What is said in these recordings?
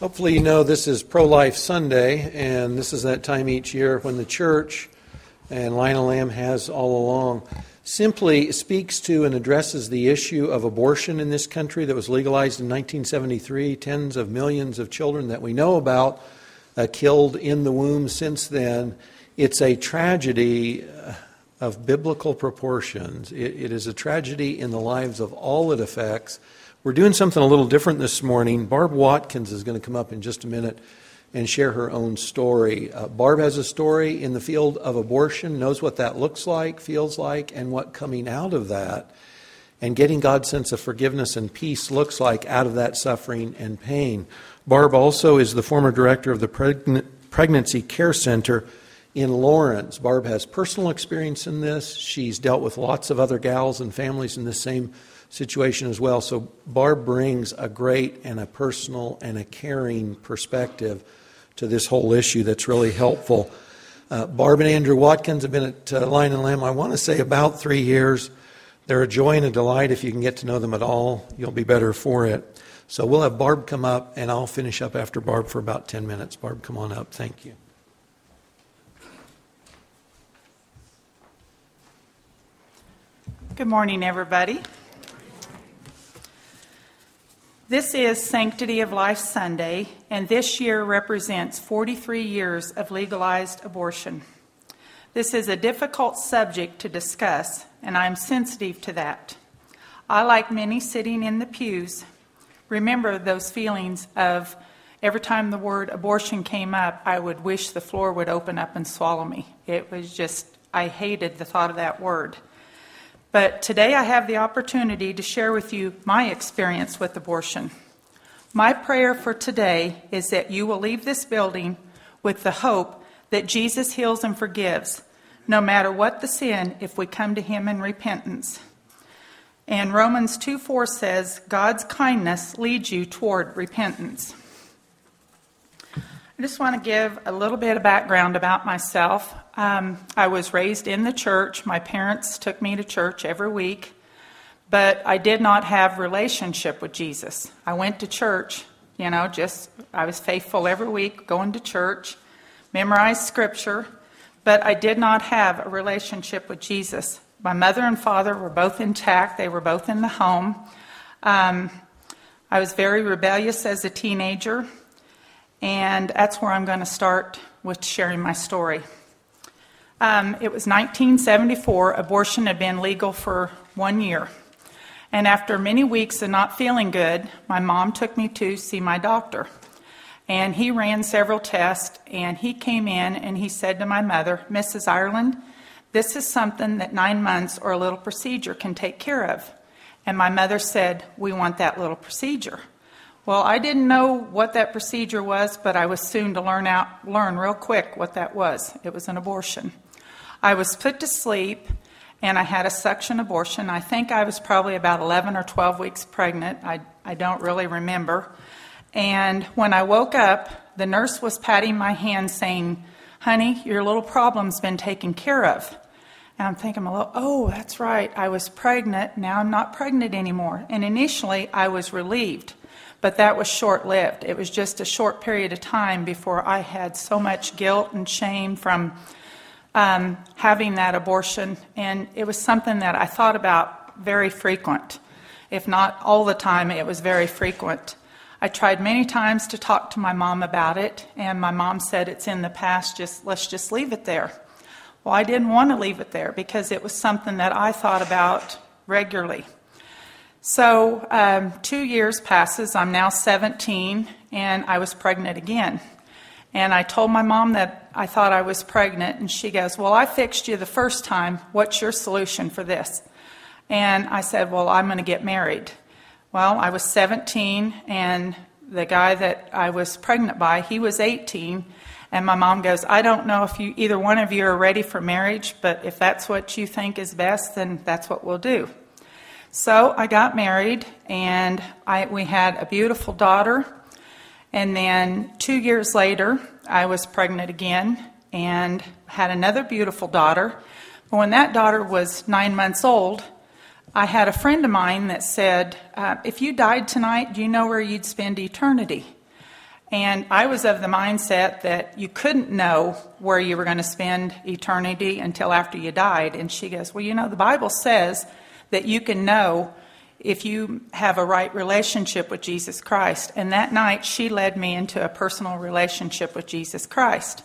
Hopefully, you know this is Pro Life Sunday, and this is that time each year when the church and Lion and Lamb has all along simply speaks to and addresses the issue of abortion in this country that was legalized in 1973. Tens of millions of children that we know about uh, killed in the womb since then. It's a tragedy uh, of biblical proportions. It, it is a tragedy in the lives of all it affects. We're doing something a little different this morning. Barb Watkins is going to come up in just a minute and share her own story. Uh, Barb has a story in the field of abortion, knows what that looks like, feels like, and what coming out of that and getting God's sense of forgiveness and peace looks like out of that suffering and pain. Barb also is the former director of the Pregnancy Care Center in Lawrence. Barb has personal experience in this. She's dealt with lots of other gals and families in this same situation as well. So Barb brings a great and a personal and a caring perspective to this whole issue that's really helpful. Uh, Barb and Andrew Watkins have been at uh, Lion and Lamb, I want to say, about three years. They're a joy and a delight. If you can get to know them at all, you'll be better for it. So we'll have Barb come up, and I'll finish up after Barb for about 10 minutes. Barb, come on up. Thank you. Good morning, everybody. This is Sanctity of Life Sunday, and this year represents 43 years of legalized abortion. This is a difficult subject to discuss, and I'm sensitive to that. I, like many sitting in the pews, remember those feelings of every time the word abortion came up, I would wish the floor would open up and swallow me. It was just, I hated the thought of that word. But today I have the opportunity to share with you my experience with abortion. My prayer for today is that you will leave this building with the hope that Jesus heals and forgives, no matter what the sin, if we come to Him in repentance. And Romans 2 4 says, God's kindness leads you toward repentance. I just want to give a little bit of background about myself. Um, I was raised in the church. My parents took me to church every week, but I did not have relationship with Jesus. I went to church, you know, just I was faithful every week, going to church, memorized scripture, but I did not have a relationship with Jesus. My mother and father were both intact. They were both in the home. Um, I was very rebellious as a teenager. And that's where I'm going to start with sharing my story. Um, it was 1974. Abortion had been legal for one year. And after many weeks of not feeling good, my mom took me to see my doctor. And he ran several tests, and he came in and he said to my mother, Mrs. Ireland, this is something that nine months or a little procedure can take care of. And my mother said, We want that little procedure. Well, I didn't know what that procedure was, but I was soon to learn out learn real quick what that was. It was an abortion. I was put to sleep and I had a suction abortion. I think I was probably about 11 or 12 weeks pregnant. I, I don't really remember. And when I woke up, the nurse was patting my hand saying, Honey, your little problem's been taken care of. And I'm thinking, oh, that's right. I was pregnant. Now I'm not pregnant anymore. And initially, I was relieved. But that was short lived. It was just a short period of time before I had so much guilt and shame from um, having that abortion. And it was something that I thought about very frequent. If not all the time, it was very frequent. I tried many times to talk to my mom about it, and my mom said it's in the past, just let's just leave it there. Well, I didn't want to leave it there because it was something that I thought about regularly. So, um, two years passes. I'm now 17, and I was pregnant again. And I told my mom that I thought I was pregnant, and she goes, Well, I fixed you the first time. What's your solution for this? And I said, Well, I'm going to get married. Well, I was 17, and the guy that I was pregnant by, he was 18. And my mom goes, I don't know if you either one of you are ready for marriage, but if that's what you think is best, then that's what we'll do. So I got married, and I, we had a beautiful daughter. And then two years later, I was pregnant again and had another beautiful daughter. But when that daughter was nine months old, I had a friend of mine that said, uh, If you died tonight, do you know where you'd spend eternity? And I was of the mindset that you couldn't know where you were going to spend eternity until after you died. And she goes, Well, you know, the Bible says that you can know if you have a right relationship with Jesus Christ. And that night, she led me into a personal relationship with Jesus Christ,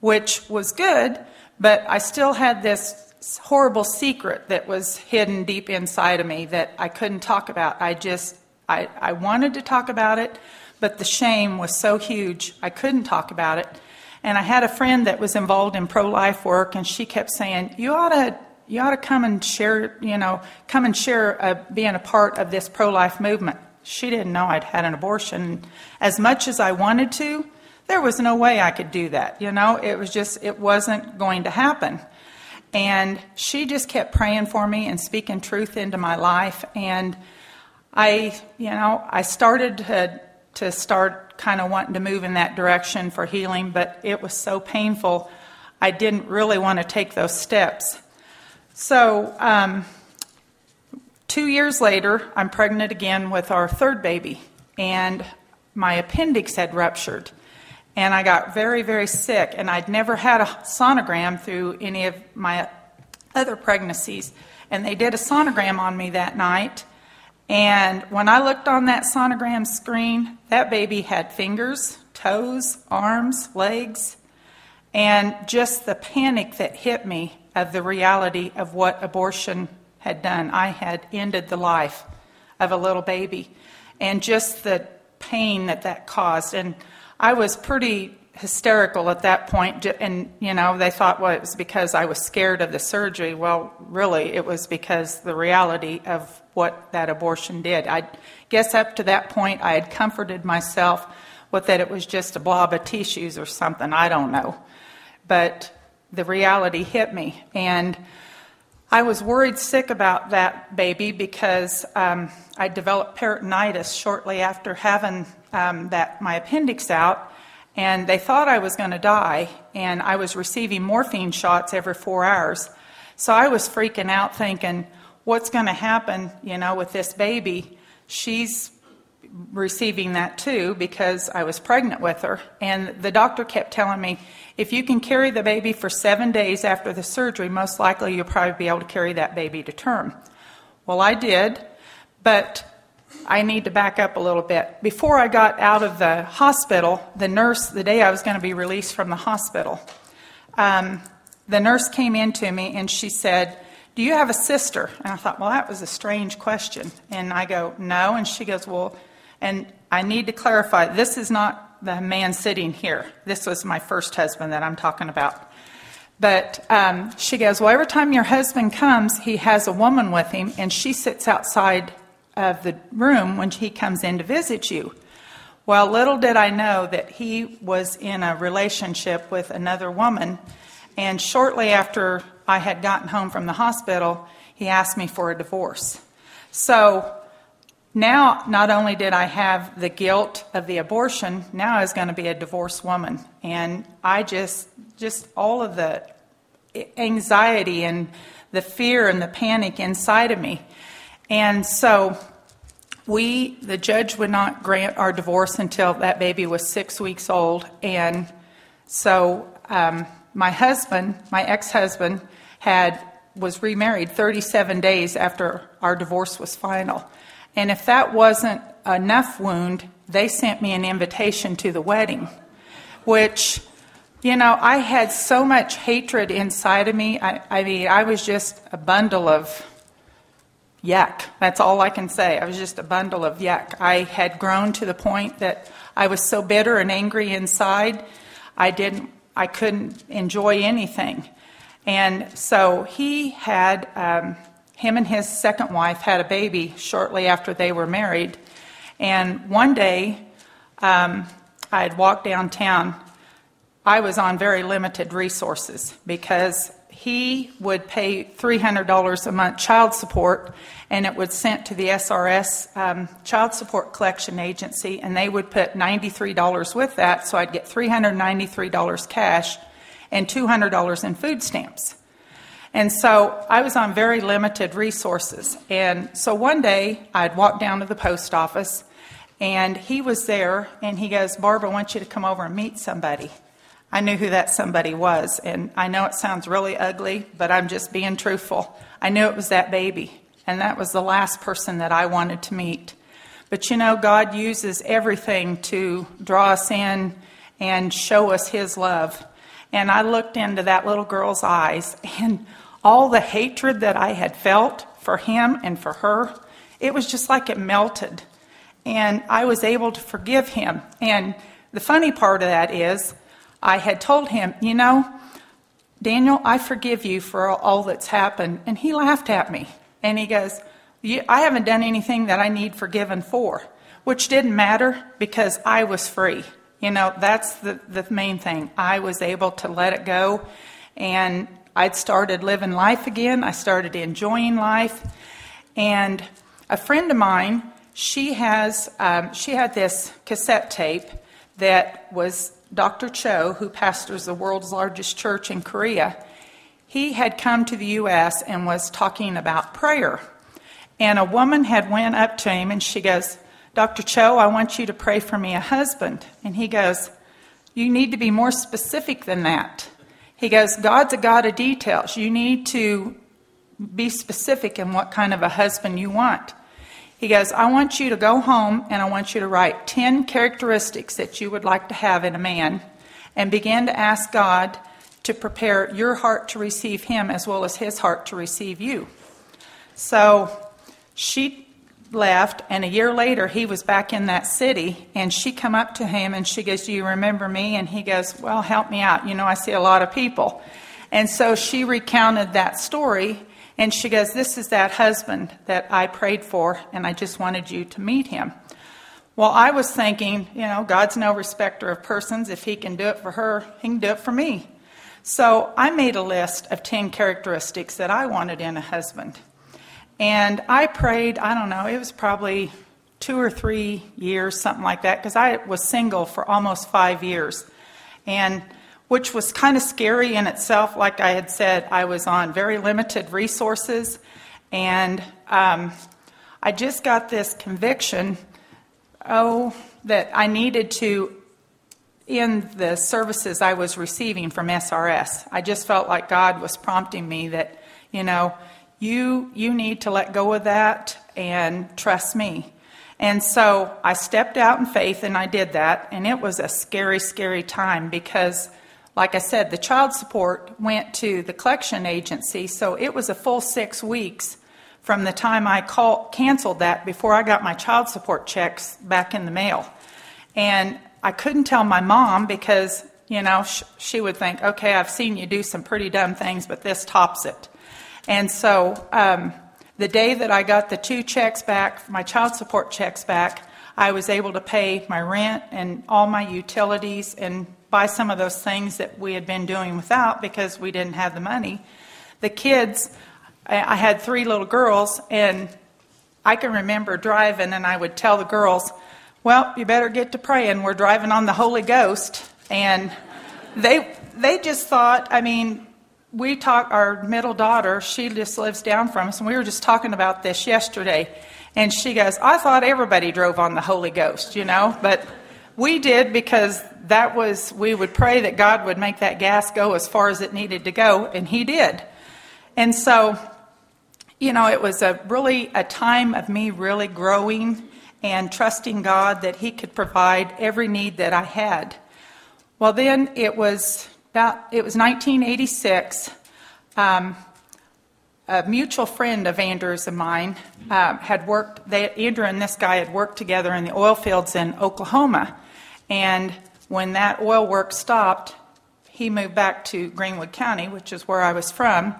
which was good, but I still had this horrible secret that was hidden deep inside of me that I couldn't talk about. I just, I, I wanted to talk about it but the shame was so huge, I couldn't talk about it. And I had a friend that was involved in pro life work, and she kept saying, You ought to. You ought to come and share, you know, come and share uh, being a part of this pro life movement. She didn't know I'd had an abortion. As much as I wanted to, there was no way I could do that. You know, it was just, it wasn't going to happen. And she just kept praying for me and speaking truth into my life. And I, you know, I started to to start kind of wanting to move in that direction for healing, but it was so painful, I didn't really want to take those steps. So, um, two years later, I'm pregnant again with our third baby, and my appendix had ruptured. And I got very, very sick, and I'd never had a sonogram through any of my other pregnancies. And they did a sonogram on me that night, and when I looked on that sonogram screen, that baby had fingers, toes, arms, legs, and just the panic that hit me of the reality of what abortion had done. I had ended the life of a little baby, and just the pain that that caused. And I was pretty hysterical at that point. point, and you know they thought, well, it was because I was scared of the surgery. Well, really, it was because the reality of what that abortion did. I guess up to that point, I had comforted myself with that it was just a blob of tissues or something. I don't know, but the reality hit me, and I was worried sick about that baby because um, I developed peritonitis shortly after having um, that my appendix out and they thought I was going to die, and I was receiving morphine shots every four hours. So I was freaking out, thinking, what's going to happen, you know, with this baby? She's receiving that too because I was pregnant with her. And the doctor kept telling me, if you can carry the baby for seven days after the surgery, most likely you'll probably be able to carry that baby to term. Well, I did, but I need to back up a little bit. Before I got out of the hospital, the nurse, the day I was going to be released from the hospital, um, the nurse came in to me and she said, Do you have a sister? And I thought, Well, that was a strange question. And I go, No. And she goes, Well, and I need to clarify this is not the man sitting here. This was my first husband that I'm talking about. But um, she goes, Well, every time your husband comes, he has a woman with him, and she sits outside of the room when he comes in to visit you. Well, little did I know that he was in a relationship with another woman, and shortly after I had gotten home from the hospital, he asked me for a divorce. So now, not only did I have the guilt of the abortion, now I was going to be a divorced woman. And I just, just all of the anxiety and the fear and the panic inside of me. And so we, the judge would not grant our divorce until that baby was six weeks old. And so um, my husband, my ex husband, had was remarried 37 days after our divorce was final. And if that wasn't enough wound, they sent me an invitation to the wedding, which, you know, I had so much hatred inside of me. I, I mean, I was just a bundle of yuck. That's all I can say. I was just a bundle of yuck. I had grown to the point that I was so bitter and angry inside, I didn't, I couldn't enjoy anything. And so he had, um, him and his second wife had a baby shortly after they were married. And one day, um, I had walked downtown. I was on very limited resources because he would pay $300 a month child support, and it was sent to the SRS um, Child Support Collection Agency, and they would put $93 with that, so I'd get $393 cash and $200 in food stamps. And so I was on very limited resources. And so one day I'd walked down to the post office, And he was there, and he goes, Barbara, I want you to come over and meet somebody. I knew who that somebody was, and I know it sounds really ugly, but I'm just being truthful. I knew it was that baby, and that was the last person that I wanted to meet. But you know, God uses everything to draw us in and show us His love. And I looked into that little girl's eyes, and all the hatred that I had felt for him and for her, it was just like it melted. And I was able to forgive him. And the funny part of that is, I had told him, you know, Daniel, I forgive you for all that's happened. And he laughed at me. And he goes, I haven't done anything that I need forgiven for, which didn't matter because I was free. You know, that's the, the main thing. I was able to let it go. And I'd started living life again. I started enjoying life. And a friend of mine, she has, um, she had this cassette tape that was Dr. Cho, who pastors the world's largest church in Korea. He had come to the U.S. and was talking about prayer. And a woman had went up to him and she goes, Dr. Cho, I want you to pray for me a husband. And he goes, You need to be more specific than that. He goes, God's a God of details. You need to be specific in what kind of a husband you want. He goes, I want you to go home and I want you to write 10 characteristics that you would like to have in a man and begin to ask God to prepare your heart to receive him as well as his heart to receive you. So she left and a year later he was back in that city and she come up to him and she goes do you remember me? And he goes well help me out. You know i see a lot of people. And so she recounted that story and she goes this is that husband that i prayed for and i just wanted you to meet him. Well i was thinking you know god's no respecter of persons. If he can do it for her he can do it for me. So i made a list of 10 characteristics that i wanted in a husband and I prayed, I don't know, it was probably two or three years, something like that, because I was single for almost five years. And which was kind of scary in itself. Like I had said, I was on very limited resources. And um, I just got this conviction oh, that I needed to in the services I was receiving from SRS. I just felt like God was prompting me that, you know, you, you need to let go of that and trust me. And so I stepped out in faith and I did that. And it was a scary, scary time because, like I said, the child support went to the collection agency. So it was a full six weeks from the time I call, canceled that before I got my child support checks back in the mail. And I couldn't tell my mom because, you know, sh- she would think, okay, I've seen you do some pretty dumb things, but this tops it. And so um, the day that I got the two checks back, my child support checks back, I was able to pay my rent and all my utilities and buy some of those things that we had been doing without because we didn't have the money. The kids, I had three little girls, and I can remember driving, and I would tell the girls, Well, you better get to praying. We're driving on the Holy Ghost. And they, they just thought, I mean, we talk, our middle daughter, she just lives down from us, and we were just talking about this yesterday. And she goes, I thought everybody drove on the Holy Ghost, you know, but we did because that was, we would pray that God would make that gas go as far as it needed to go, and He did. And so, you know, it was a really a time of me really growing and trusting God that He could provide every need that I had. Well, then it was it was 1986. Um, a mutual friend of Andrew's and mine uh, had worked. They, Andrew and this guy had worked together in the oil fields in Oklahoma, and when that oil work stopped, he moved back to Greenwood County, which is where I was from,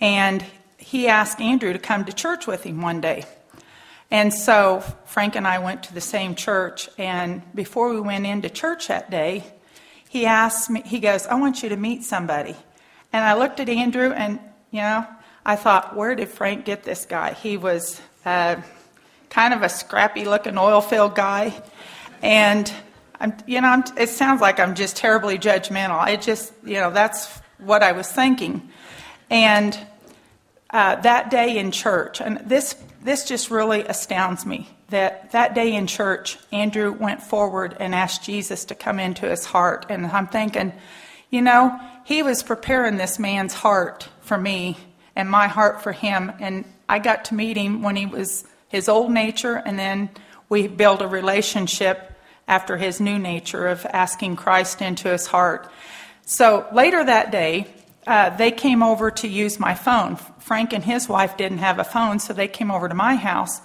and he asked Andrew to come to church with him one day. And so Frank and I went to the same church, and before we went into church that day, he asked me, he goes, I want you to meet somebody. And I looked at Andrew and, you know, I thought, where did Frank get this guy? He was uh, kind of a scrappy looking oil field guy. And, I'm, you know, I'm, it sounds like I'm just terribly judgmental. I just, you know, that's what I was thinking. And uh, that day in church, and this, this just really astounds me that that day in church, Andrew went forward and asked Jesus to come into his heart. And I'm thinking, you know, he was preparing this man's heart for me and my heart for him. And I got to meet him when he was his old nature, and then we built a relationship after his new nature of asking Christ into his heart. So later that day, uh, they came over to use my phone. Frank and his wife didn't have a phone, so they came over to my house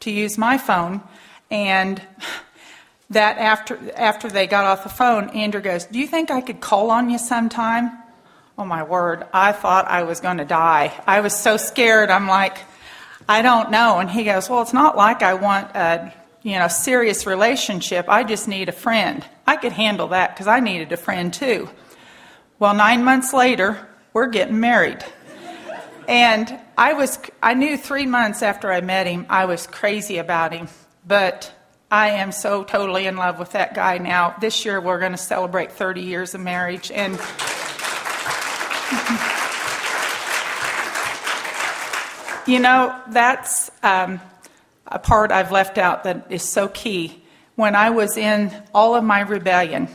to use my phone. And that after after they got off the phone, Andrew goes, "Do you think I could call on you sometime?" Oh my word! I thought I was going to die. I was so scared. I'm like, I don't know. And he goes, "Well, it's not like I want a you know serious relationship. I just need a friend. I could handle that because I needed a friend too." Well, nine months later, we're getting married. And I was I knew 3 months after I met him I was crazy about him, but I am so totally in love with that guy now. This year we're going to celebrate 30 years of marriage and You know, that's um, a part I've left out that is so key. When I was in all of my rebellion,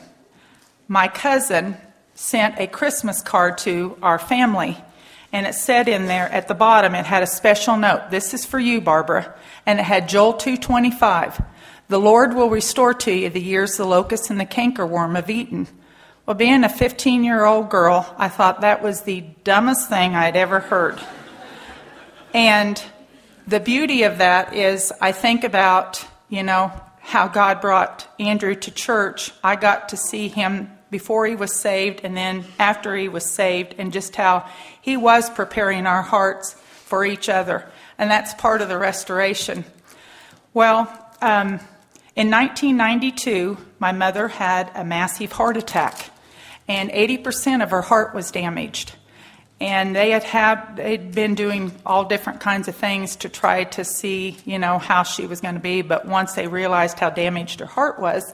my cousin sent a Christmas card to our family and it said in there at the bottom, it had a special note. This is for you, Barbara. And it had Joel 225. The Lord will restore to you the years the locust and the cankerworm have eaten. Well, being a 15 year old girl, I thought that was the dumbest thing I'd ever heard. And the beauty of that is, I think about, you know, how God brought Andrew to church. I got to see him before he was saved and then after he was saved, and just how he was preparing our hearts for each other. And that's part of the restoration. Well, um, in 1992, my mother had a massive heart attack, and 80% of her heart was damaged. And they had had they'd been doing all different kinds of things to try to see, you know, how she was going to be. But once they realized how damaged her heart was,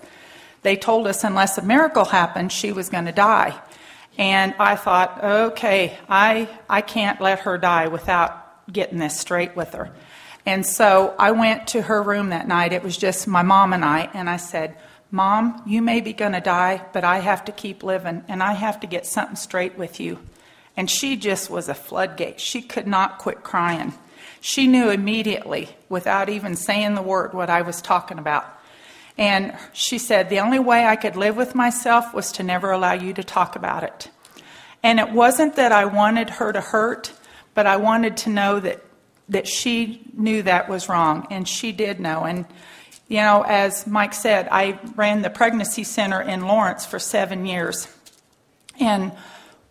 they told us unless a miracle happened, she was going to die. And I thought, okay, I, I can't let her die without getting this straight with her. And so I went to her room that night. It was just my mom and I. And I said, Mom, you may be going to die, but I have to keep living and I have to get something straight with you. And she just was a floodgate. She could not quit crying. She knew immediately, without even saying the word, what I was talking about. And she said, The only way I could live with myself was to never allow you to talk about it. And it wasn't that I wanted her to hurt, but I wanted to know that, that she knew that was wrong, and she did know. And, you know, as Mike said, I ran the pregnancy center in Lawrence for seven years. And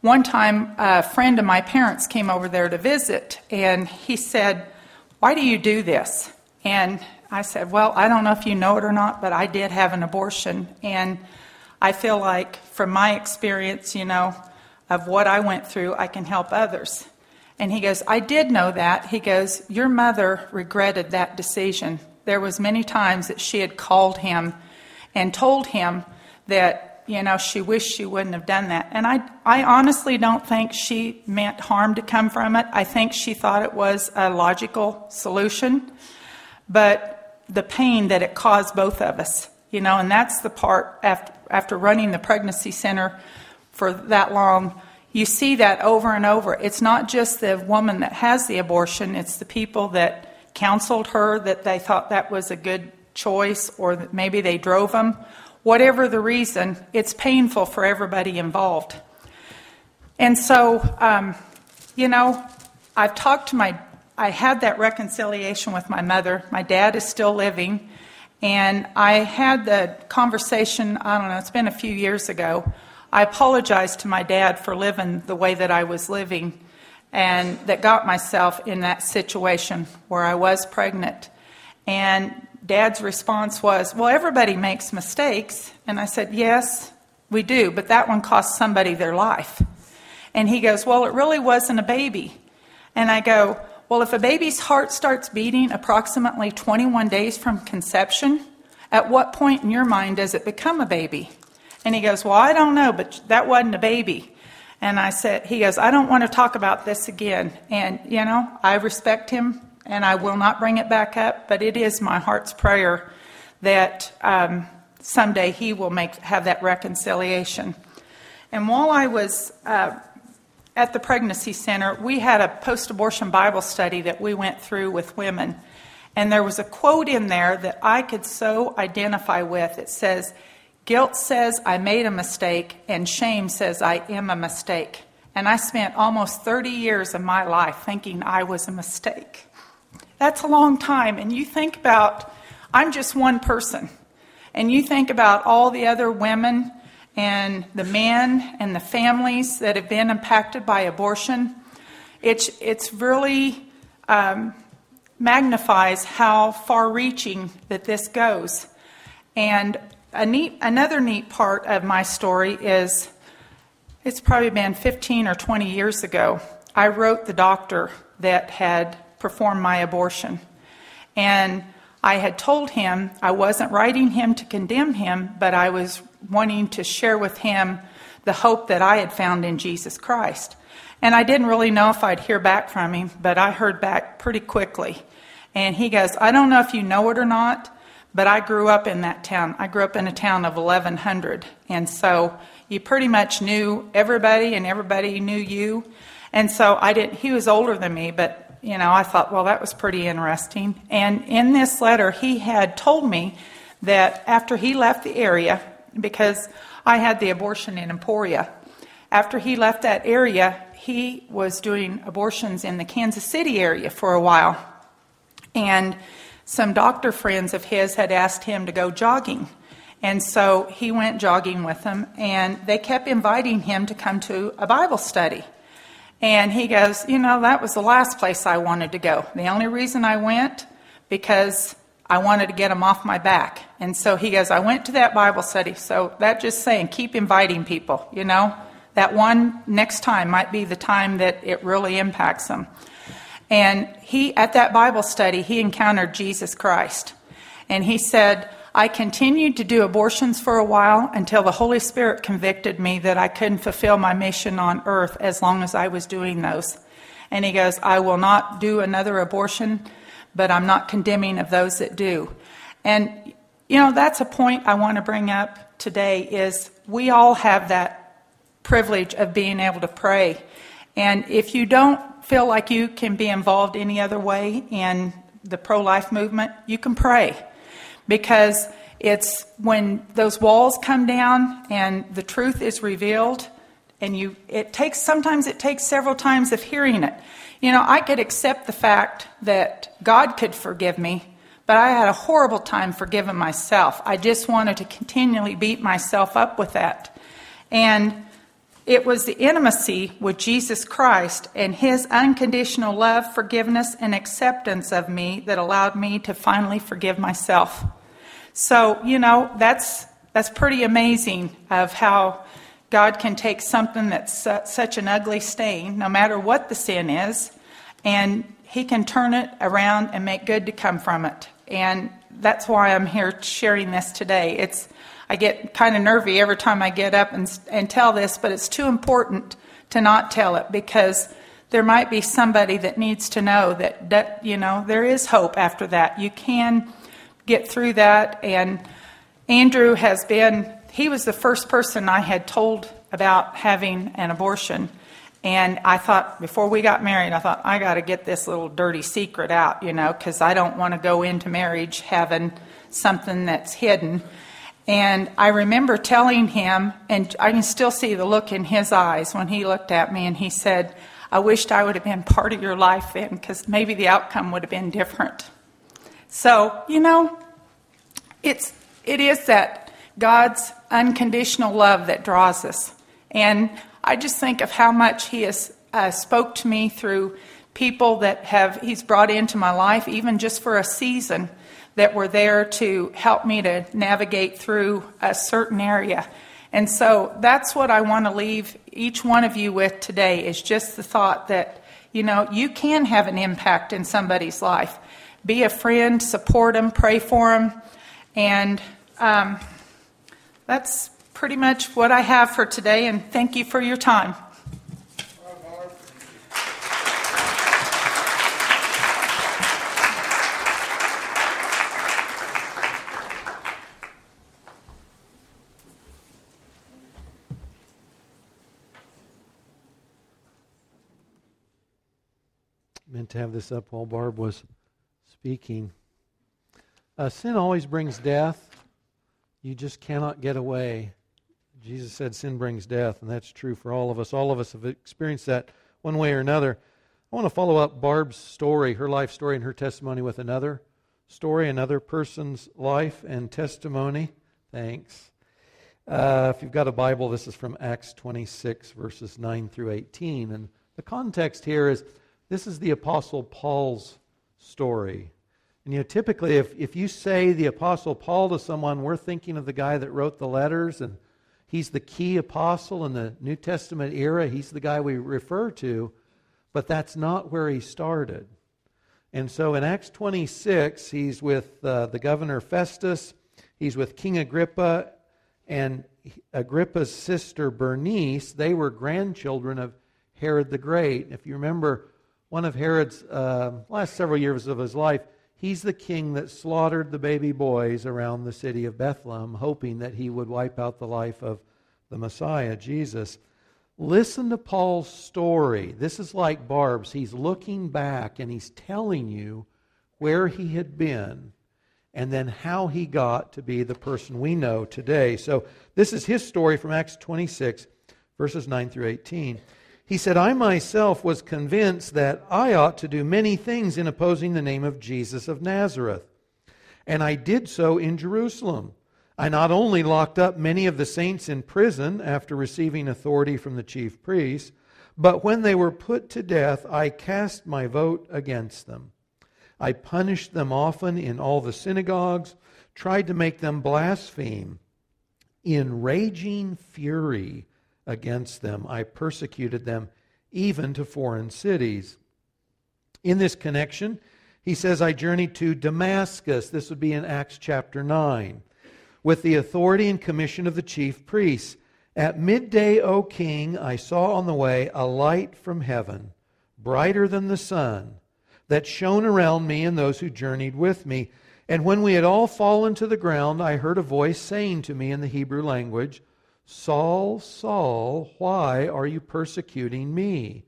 one time, a friend of my parents came over there to visit, and he said, Why do you do this? And I said, Well, I don't know if you know it or not, but I did have an abortion. And I feel like, from my experience, you know, of what I went through, I can help others. And he goes, I did know that. He goes, Your mother regretted that decision. There was many times that she had called him and told him that, you know, she wished she wouldn't have done that. And I, I honestly don't think she meant harm to come from it. I think she thought it was a logical solution. But the pain that it caused both of us, you know, and that's the part after, after running the pregnancy center for that long. You see that over and over. It's not just the woman that has the abortion, it's the people that counseled her that they thought that was a good choice or maybe they drove them. Whatever the reason, it's painful for everybody involved. And so, um, you know, I've talked to my I had that reconciliation with my mother. My dad is still living. And I had the conversation, I don't know, it's been a few years ago. I apologized to my dad for living the way that I was living and that got myself in that situation where I was pregnant. And dad's response was, Well, everybody makes mistakes. And I said, Yes, we do, but that one cost somebody their life. And he goes, Well, it really wasn't a baby. And I go, well, if a baby's heart starts beating approximately 21 days from conception, at what point in your mind does it become a baby? And he goes, Well, I don't know, but that wasn't a baby. And I said, he goes, I don't want to talk about this again. And, you know, I respect him and I will not bring it back up, but it is my heart's prayer that um, someday he will make, have that reconciliation. And while I was uh, at the pregnancy center, we had a post abortion Bible study that we went through with women. And there was a quote in there that I could so identify with. It says, Guilt says I made a mistake, and shame says I am a mistake. And I spent almost 30 years of my life thinking I was a mistake. That's a long time. And you think about, I'm just one person. And you think about all the other women and the men and the families that have been impacted by abortion. It's, it's really um, magnifies how far reaching that this goes. And a neat, another neat part of my story is it's probably been 15 or 20 years ago. I wrote the doctor that had performed my abortion. And I had told him I wasn't writing him to condemn him, but I was wanting to share with him the hope that I had found in Jesus Christ. And I didn't really know if I'd hear back from him, but I heard back pretty quickly. And he goes, I don't know if you know it or not, but I grew up in that town. I grew up in a town of 1,100. And so you pretty much knew everybody and everybody knew you. And so I didn't, he was older than me, but, you know, I thought, well, that was pretty interesting. And in this letter, he had told me that after he left the area, because I had the abortion in Emporia, after he left that area, he was doing abortions in the Kansas City area for a while. And some doctor friends of his had asked him to go jogging. And so he went jogging with them, and they kept inviting him to come to a Bible study. And he goes, You know, that was the last place I wanted to go. The only reason I went, because I wanted to get him off my back. And so he goes, I went to that Bible study. So that just saying, keep inviting people, you know. That one next time might be the time that it really impacts them. And he, at that Bible study, he encountered Jesus Christ. And he said, I continued to do abortions for a while until the Holy Spirit convicted me that I couldn't fulfill my mission on earth as long as I was doing those. And he goes, I will not do another abortion, but I'm not condemning of those that do. And, you know, that's a point I want to bring up today is we all have that privilege of being able to pray. And if you don't feel like you can be involved any other way in the pro life movement, you can pray. Because it's when those walls come down and the truth is revealed, and you, it takes, sometimes it takes several times of hearing it. You know, I could accept the fact that God could forgive me, but I had a horrible time forgiving myself. I just wanted to continually beat myself up with that. And it was the intimacy with Jesus Christ and his unconditional love, forgiveness, and acceptance of me that allowed me to finally forgive myself. So, you know, that's, that's pretty amazing of how God can take something that's such an ugly stain, no matter what the sin is, and he can turn it around and make good to come from it. And that's why I'm here sharing this today. It's I get kind of nervy every time I get up and, and tell this, but it's too important to not tell it because there might be somebody that needs to know that, that you know there is hope after that. You can get through that. And Andrew has been he was the first person I had told about having an abortion. And I thought, before we got married, I thought, I got to get this little dirty secret out, you know, because I don't want to go into marriage having something that's hidden. And I remember telling him, and I can still see the look in his eyes when he looked at me and he said, I wished I would have been part of your life then because maybe the outcome would have been different. So, you know, it's, it is that God's unconditional love that draws us. And I just think of how much He has uh, spoke to me through people that have He's brought into my life, even just for a season that were there to help me to navigate through a certain area. And so that's what I want to leave each one of you with today is just the thought that, you know, you can have an impact in somebody's life. Be a friend, support them, pray for them. And um, that's pretty much what I have for today, and thank you for your time. meant to have this up while Barb was speaking. Uh, sin always brings death. You just cannot get away. Jesus said sin brings death, and that's true for all of us. All of us have experienced that one way or another. I want to follow up Barb's story, her life story, and her testimony with another story, another person's life and testimony. Thanks. Uh, if you've got a Bible, this is from Acts 26, verses 9 through 18. And the context here is this is the Apostle Paul's story. And you know, typically, if, if you say the Apostle Paul to someone, we're thinking of the guy that wrote the letters, and he's the key apostle in the New Testament era. He's the guy we refer to, but that's not where he started. And so in Acts 26, he's with uh, the governor Festus, he's with King Agrippa, and Agrippa's sister Bernice. They were grandchildren of Herod the Great. If you remember, one of Herod's uh, last several years of his life, he's the king that slaughtered the baby boys around the city of Bethlehem, hoping that he would wipe out the life of the Messiah, Jesus. Listen to Paul's story. This is like Barb's. He's looking back and he's telling you where he had been and then how he got to be the person we know today. So, this is his story from Acts 26, verses 9 through 18. He said, I myself was convinced that I ought to do many things in opposing the name of Jesus of Nazareth. And I did so in Jerusalem. I not only locked up many of the saints in prison after receiving authority from the chief priests, but when they were put to death, I cast my vote against them. I punished them often in all the synagogues, tried to make them blaspheme. In raging fury, against them. I persecuted them even to foreign cities. In this connection, he says, I journeyed to Damascus. This would be in Acts chapter 9. With the authority and commission of the chief priests. At midday, O king, I saw on the way a light from heaven, brighter than the sun, that shone around me and those who journeyed with me. And when we had all fallen to the ground, I heard a voice saying to me in the Hebrew language, Saul, Saul, why are you persecuting me?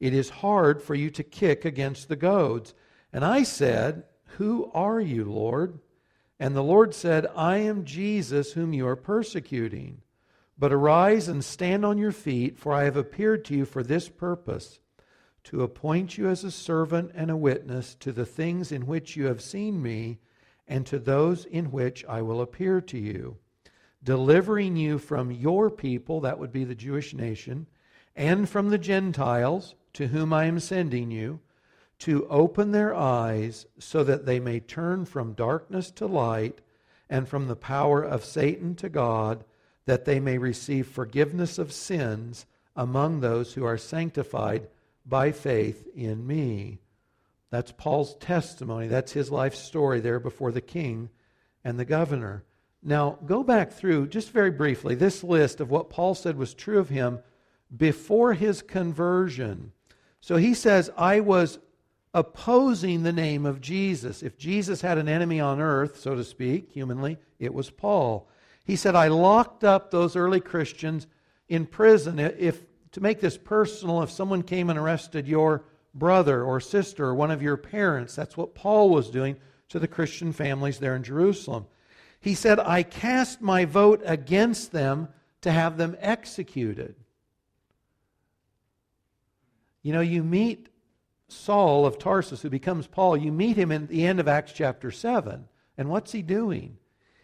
It is hard for you to kick against the goads. And I said, Who are you, Lord? And the Lord said, I am Jesus whom you are persecuting. But arise and stand on your feet, for I have appeared to you for this purpose to appoint you as a servant and a witness to the things in which you have seen me, and to those in which I will appear to you delivering you from your people, that would be the Jewish nation, and from the Gentiles to whom I am sending you, to open their eyes so that they may turn from darkness to light and from the power of Satan to God, that they may receive forgiveness of sins among those who are sanctified by faith in me. That's Paul's testimony. That's his life story there before the king and the governor. Now, go back through, just very briefly, this list of what Paul said was true of him before his conversion. So he says, I was opposing the name of Jesus. If Jesus had an enemy on earth, so to speak, humanly, it was Paul. He said, I locked up those early Christians in prison. If to make this personal, if someone came and arrested your brother or sister or one of your parents, that's what Paul was doing to the Christian families there in Jerusalem. He said, I cast my vote against them to have them executed. You know, you meet Saul of Tarsus, who becomes Paul, you meet him in the end of Acts chapter 7. And what's he doing?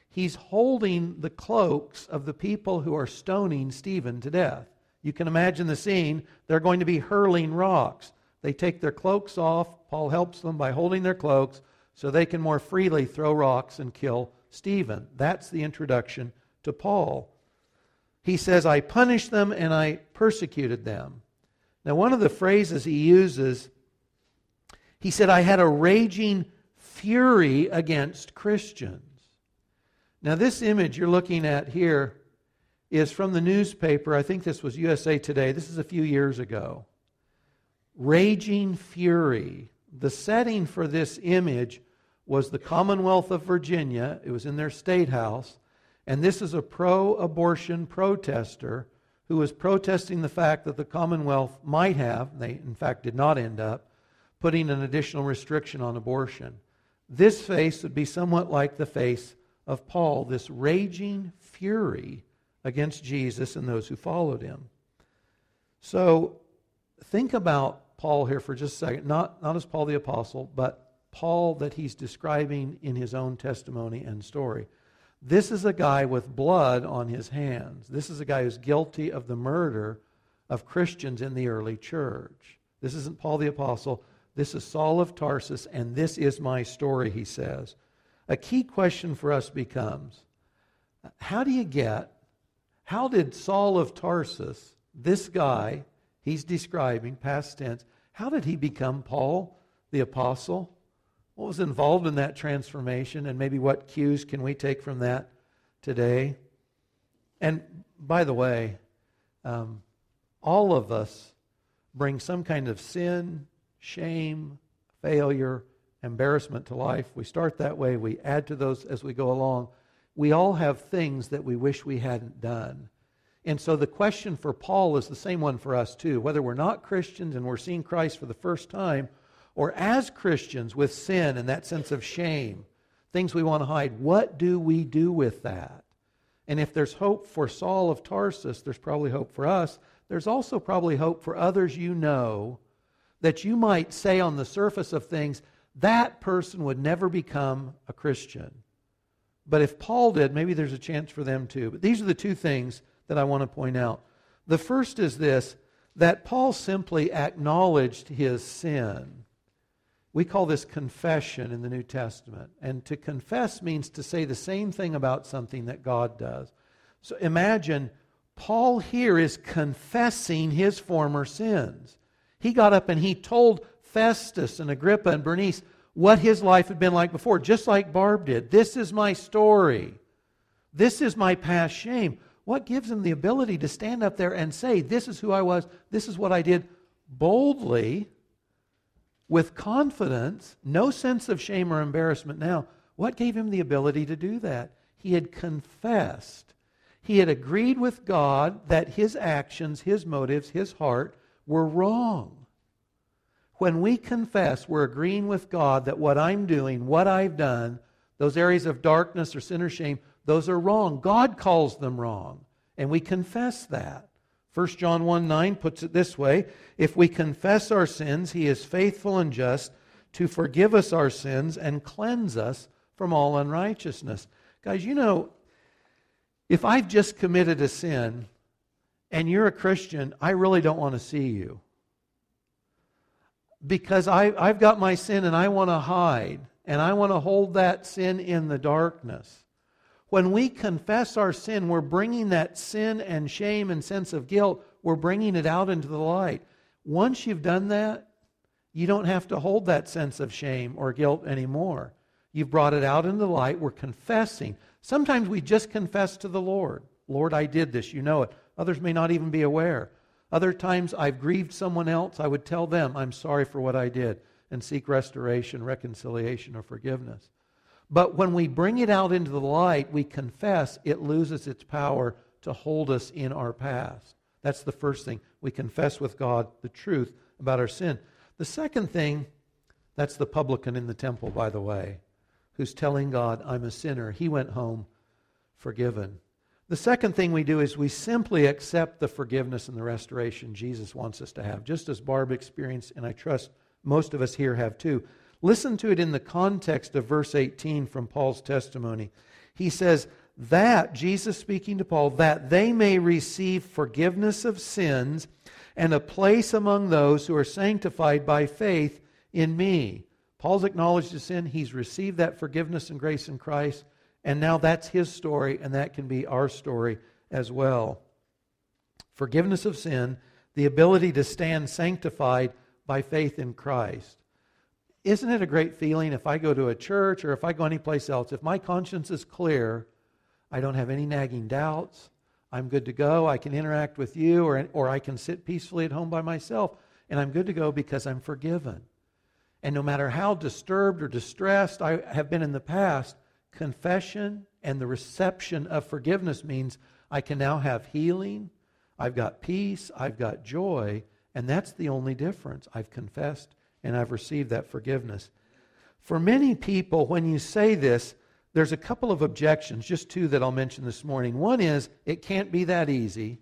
He's holding the cloaks of the people who are stoning Stephen to death. You can imagine the scene. They're going to be hurling rocks. They take their cloaks off. Paul helps them by holding their cloaks so they can more freely throw rocks and kill Stephen. That's the introduction to Paul. He says, I punished them and I persecuted them. Now, one of the phrases he uses, he said, I had a raging fury against Christians. Now, this image you're looking at here is from the newspaper. I think this was USA Today. This is a few years ago. Raging fury. The setting for this image was the Commonwealth of Virginia. It was in their state house. And this is a pro abortion protester who was protesting the fact that the Commonwealth might have, they in fact did not end up, putting an additional restriction on abortion. This face would be somewhat like the face of Paul, this raging fury against Jesus and those who followed him. So think about Paul here for just a second. Not, not as Paul the Apostle, but Paul that he's describing in his own testimony and story. This is a guy with blood on his hands. This is a guy who's guilty of the murder of Christians in the early church. This isn't Paul the Apostle. This is Saul of Tarsus, and this is my story, he says. A key question for us becomes how do you get, how did Saul of Tarsus, this guy he's describing, past tense, how did he become Paul the Apostle? What was involved in that transformation, and maybe what cues can we take from that today? And by the way, um, all of us bring some kind of sin, shame, failure, embarrassment to life. We start that way, we add to those as we go along. We all have things that we wish we hadn't done. And so the question for Paul is the same one for us too. Whether we're not Christians and we're seeing Christ for the first time, or as Christians with sin and that sense of shame, things we want to hide, what do we do with that? And if there's hope for Saul of Tarsus, there's probably hope for us. There's also probably hope for others you know that you might say on the surface of things, that person would never become a Christian. But if Paul did, maybe there's a chance for them too. But these are the two things that I want to point out. The first is this that Paul simply acknowledged his sin. We call this confession in the New Testament. And to confess means to say the same thing about something that God does. So imagine Paul here is confessing his former sins. He got up and he told Festus and Agrippa and Bernice what his life had been like before, just like Barb did. This is my story. This is my past shame. What gives him the ability to stand up there and say, This is who I was, this is what I did, boldly with confidence, no sense of shame or embarrassment now. What gave him the ability to do that? He had confessed. He had agreed with God that his actions, his motives, his heart were wrong. When we confess, we're agreeing with God that what I'm doing, what I've done, those areas of darkness or sin or shame, those are wrong. God calls them wrong. And we confess that. 1 John 1 9 puts it this way If we confess our sins, he is faithful and just to forgive us our sins and cleanse us from all unrighteousness. Guys, you know, if I've just committed a sin and you're a Christian, I really don't want to see you. Because I, I've got my sin and I want to hide, and I want to hold that sin in the darkness. When we confess our sin, we're bringing that sin and shame and sense of guilt, we're bringing it out into the light. Once you've done that, you don't have to hold that sense of shame or guilt anymore. You've brought it out into the light. We're confessing. Sometimes we just confess to the Lord Lord, I did this. You know it. Others may not even be aware. Other times I've grieved someone else. I would tell them, I'm sorry for what I did, and seek restoration, reconciliation, or forgiveness. But when we bring it out into the light, we confess, it loses its power to hold us in our past. That's the first thing. We confess with God the truth about our sin. The second thing, that's the publican in the temple, by the way, who's telling God, I'm a sinner. He went home forgiven. The second thing we do is we simply accept the forgiveness and the restoration Jesus wants us to have, just as Barb experienced, and I trust most of us here have too. Listen to it in the context of verse 18 from Paul's testimony. He says, That, Jesus speaking to Paul, that they may receive forgiveness of sins and a place among those who are sanctified by faith in me. Paul's acknowledged his sin. He's received that forgiveness and grace in Christ. And now that's his story, and that can be our story as well. Forgiveness of sin, the ability to stand sanctified by faith in Christ. Isn't it a great feeling if I go to a church or if I go anyplace else, if my conscience is clear, I don't have any nagging doubts, I'm good to go, I can interact with you, or, or I can sit peacefully at home by myself, and I'm good to go because I'm forgiven. And no matter how disturbed or distressed I have been in the past, confession and the reception of forgiveness means I can now have healing, I've got peace, I've got joy, and that's the only difference. I've confessed and I've received that forgiveness. For many people, when you say this, there's a couple of objections, just two that I'll mention this morning. One is, it can't be that easy.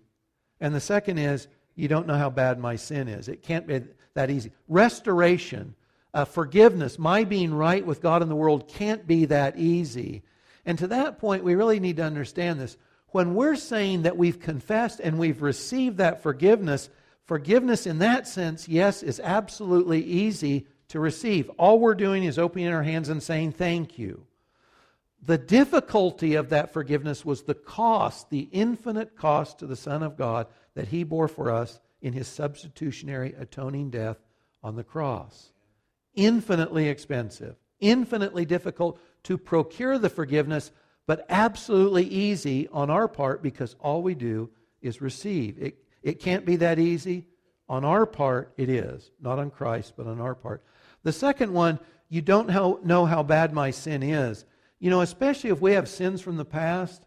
And the second is, you don't know how bad my sin is. It can't be that easy. Restoration, uh, forgiveness, my being right with God and the world can't be that easy. And to that point, we really need to understand this. When we're saying that we've confessed and we've received that forgiveness, forgiveness in that sense, yes, is absolutely easy to receive. All we're doing is opening our hands and saying thank you. The difficulty of that forgiveness was the cost, the infinite cost to the Son of God that He bore for us in His substitutionary atoning death on the cross. Infinitely expensive, infinitely difficult to procure the forgiveness, but absolutely easy on our part because all we do is receive. It, it can't be that easy. On our part, it is. Not on Christ, but on our part. The second one, you don't know how bad my sin is. You know, especially if we have sins from the past,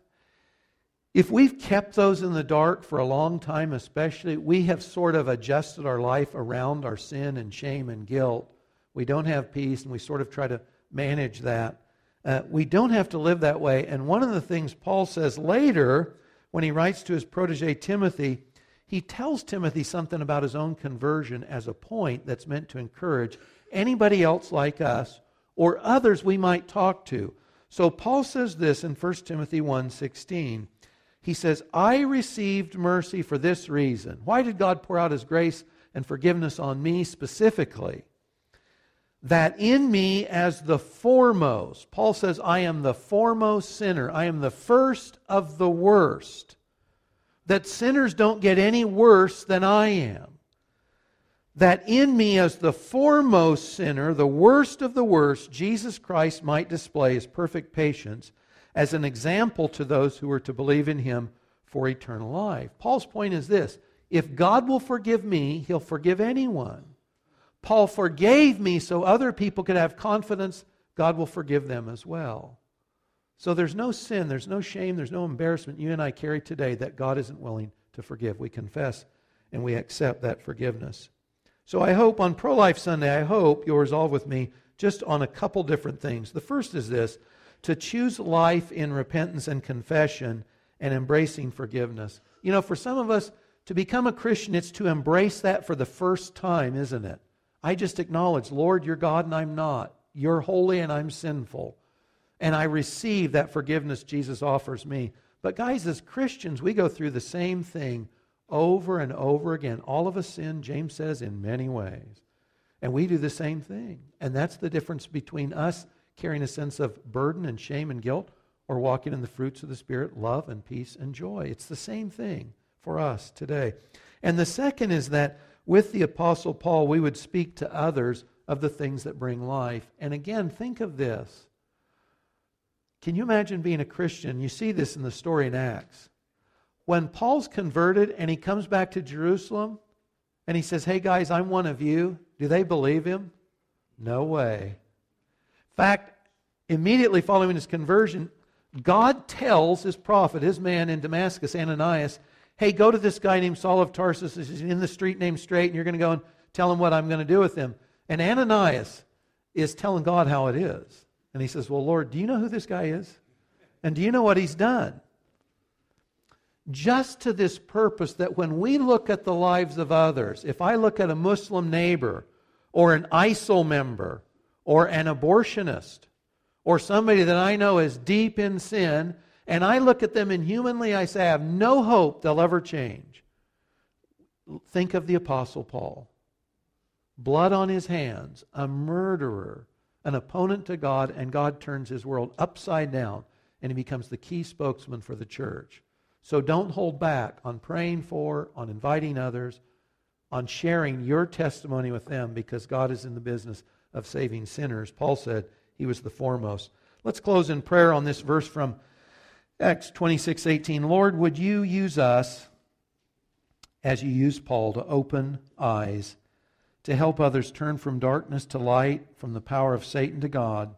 if we've kept those in the dark for a long time, especially, we have sort of adjusted our life around our sin and shame and guilt. We don't have peace, and we sort of try to manage that. Uh, we don't have to live that way. And one of the things Paul says later, when he writes to his protege Timothy, he tells Timothy something about his own conversion as a point that's meant to encourage anybody else like us or others we might talk to. So Paul says this in 1 Timothy 1:16. He says, "I received mercy for this reason." Why did God pour out his grace and forgiveness on me specifically? That in me as the foremost, Paul says, I am the foremost sinner. I am the first of the worst. That sinners don't get any worse than I am that in me, as the foremost sinner, the worst of the worst, Jesus Christ might display his perfect patience as an example to those who are to believe in him for eternal life. Paul's point is this if God will forgive me, he'll forgive anyone. Paul forgave me so other people could have confidence God will forgive them as well. So there's no sin, there's no shame, there's no embarrassment you and I carry today that God isn't willing to forgive. We confess and we accept that forgiveness. So I hope on Pro Life Sunday, I hope you'll resolve with me just on a couple different things. The first is this to choose life in repentance and confession and embracing forgiveness. You know, for some of us, to become a Christian, it's to embrace that for the first time, isn't it? I just acknowledge, Lord, you're God and I'm not. You're holy and I'm sinful. And I receive that forgiveness Jesus offers me. But, guys, as Christians, we go through the same thing over and over again. All of us sin, James says, in many ways. And we do the same thing. And that's the difference between us carrying a sense of burden and shame and guilt or walking in the fruits of the Spirit, love and peace and joy. It's the same thing for us today. And the second is that with the Apostle Paul, we would speak to others of the things that bring life. And again, think of this. Can you imagine being a Christian? You see this in the story in Acts when Paul's converted and he comes back to Jerusalem and he says, Hey guys, I'm one of you, do they believe him? No way. In fact, immediately following his conversion, God tells his prophet, his man in Damascus, Ananias, hey, go to this guy named Saul of Tarsus. He's in the street named Straight, and you're going to go and tell him what I'm going to do with him. And Ananias is telling God how it is. And he says, Well, Lord, do you know who this guy is? And do you know what he's done? just to this purpose that when we look at the lives of others, if I look at a Muslim neighbor or an ISIL member or an abortionist or somebody that I know is deep in sin, and I look at them inhumanly, I say, I have no hope they'll ever change. Think of the Apostle Paul. Blood on his hands, a murderer, an opponent to God, and God turns his world upside down, and he becomes the key spokesman for the church. So don't hold back on praying for, on inviting others, on sharing your testimony with them because God is in the business of saving sinners. Paul said he was the foremost. Let's close in prayer on this verse from Acts 26 18. Lord, would you use us as you used Paul to open eyes, to help others turn from darkness to light, from the power of Satan to God?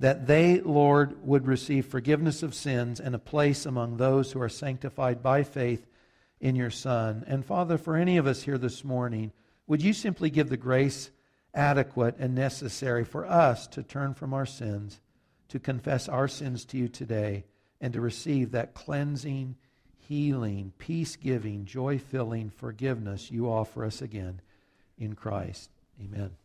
that they, Lord, would receive forgiveness of sins and a place among those who are sanctified by faith in your Son. And Father, for any of us here this morning, would you simply give the grace adequate and necessary for us to turn from our sins, to confess our sins to you today, and to receive that cleansing, healing, peace giving, joy filling forgiveness you offer us again in Christ. Amen.